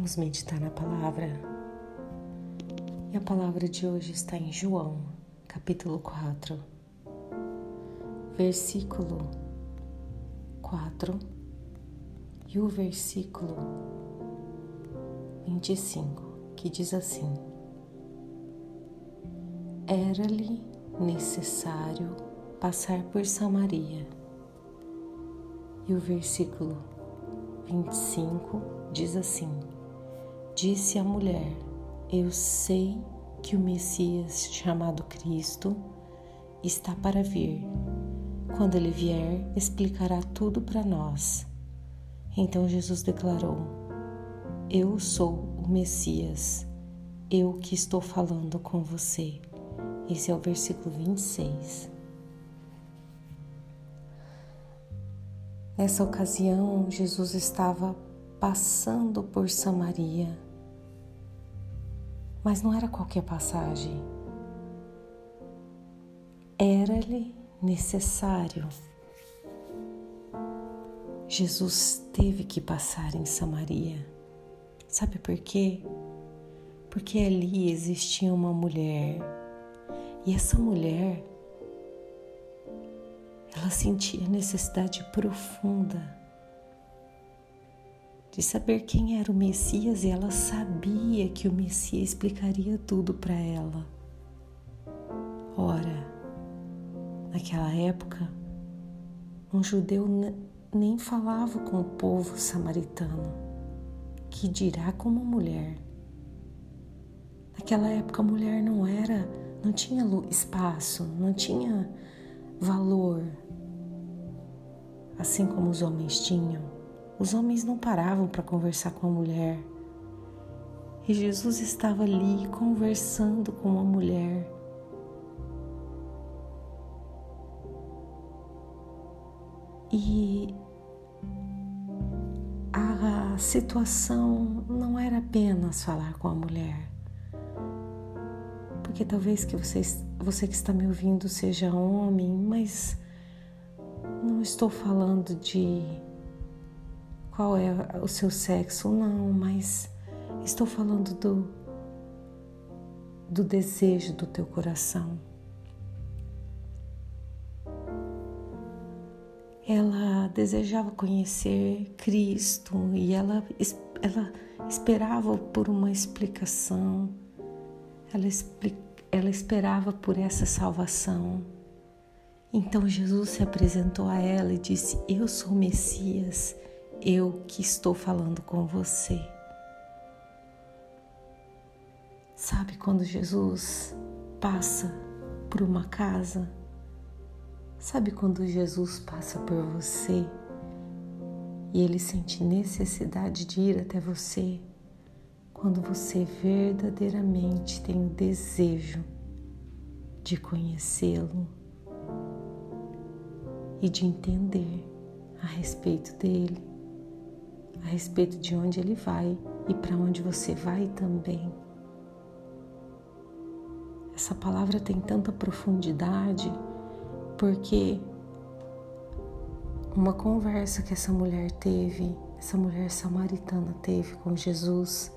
Vamos meditar na palavra. E a palavra de hoje está em João, capítulo 4, versículo 4 e o versículo 25, que diz assim: Era-lhe necessário passar por Samaria. E o versículo 25 diz assim: Disse a mulher: Eu sei que o Messias, chamado Cristo, está para vir. Quando ele vier, explicará tudo para nós. Então Jesus declarou: Eu sou o Messias, eu que estou falando com você. Esse é o versículo 26. Nessa ocasião, Jesus estava passando por Samaria, mas não era qualquer passagem. Era-lhe necessário. Jesus teve que passar em Samaria. Sabe por quê? Porque ali existia uma mulher e essa mulher ela sentia necessidade profunda de saber quem era o Messias e ela sabia que o Messias explicaria tudo para ela. Ora, naquela época, um judeu nem falava com o povo samaritano, que dirá com uma mulher. Naquela época a mulher não era, não tinha espaço, não tinha valor, assim como os homens tinham. Os homens não paravam para conversar com a mulher. E Jesus estava ali conversando com a mulher. E a situação não era apenas falar com a mulher. Porque talvez que você, você que está me ouvindo seja homem, mas não estou falando de qual é o seu sexo, não, mas estou falando do, do desejo do teu coração. Ela desejava conhecer Cristo e ela, ela esperava por uma explicação, ela, ela esperava por essa salvação. Então Jesus se apresentou a ela e disse: Eu sou Messias eu que estou falando com você. Sabe quando Jesus passa por uma casa? Sabe quando Jesus passa por você e ele sente necessidade de ir até você? Quando você verdadeiramente tem o desejo de conhecê-lo e de entender a respeito dele a respeito de onde ele vai e para onde você vai também. Essa palavra tem tanta profundidade porque uma conversa que essa mulher teve, essa mulher samaritana teve com Jesus,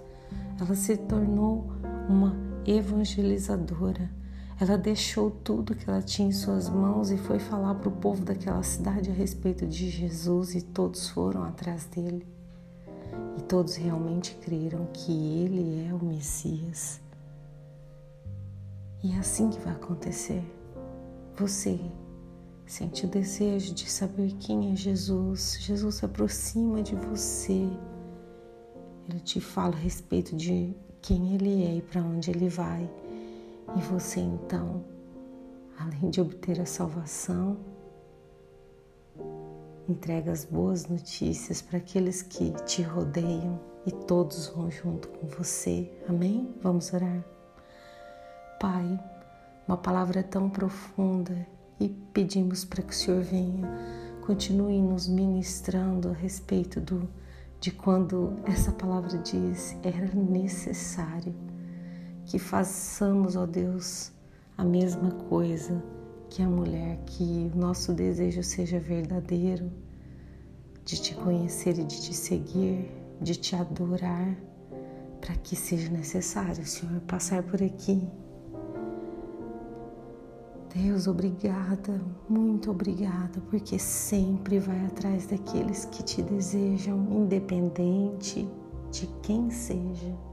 ela se tornou uma evangelizadora. Ela deixou tudo que ela tinha em suas mãos e foi falar para o povo daquela cidade a respeito de Jesus e todos foram atrás dele e todos realmente creram que ele é o Messias. E é assim que vai acontecer. Você sente o desejo de saber quem é Jesus. Jesus se aproxima de você. Ele te fala a respeito de quem ele é e para onde ele vai. E você então, além de obter a salvação, Entrega as boas notícias para aqueles que te rodeiam e todos vão junto com você. Amém? Vamos orar. Pai, uma palavra tão profunda e pedimos para que o Senhor venha, continue nos ministrando a respeito do de quando essa palavra diz era necessário que façamos, ó Deus, a mesma coisa que a mulher, que o nosso desejo seja verdadeiro, de te conhecer e de te seguir, de te adorar, para que seja necessário, Senhor, passar por aqui. Deus, obrigada, muito obrigada, porque sempre vai atrás daqueles que te desejam, independente de quem seja.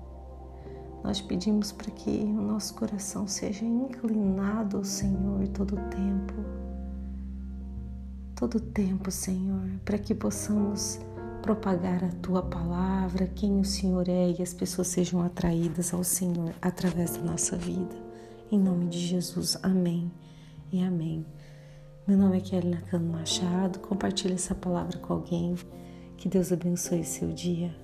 Nós pedimos para que o nosso coração seja inclinado ao Senhor todo o tempo. Todo o tempo, Senhor, para que possamos propagar a tua palavra, quem o Senhor é e as pessoas sejam atraídas ao Senhor através da nossa vida. Em nome de Jesus, amém e amém. Meu nome é Kelly Nakano Machado. Compartilhe essa palavra com alguém. Que Deus abençoe seu dia.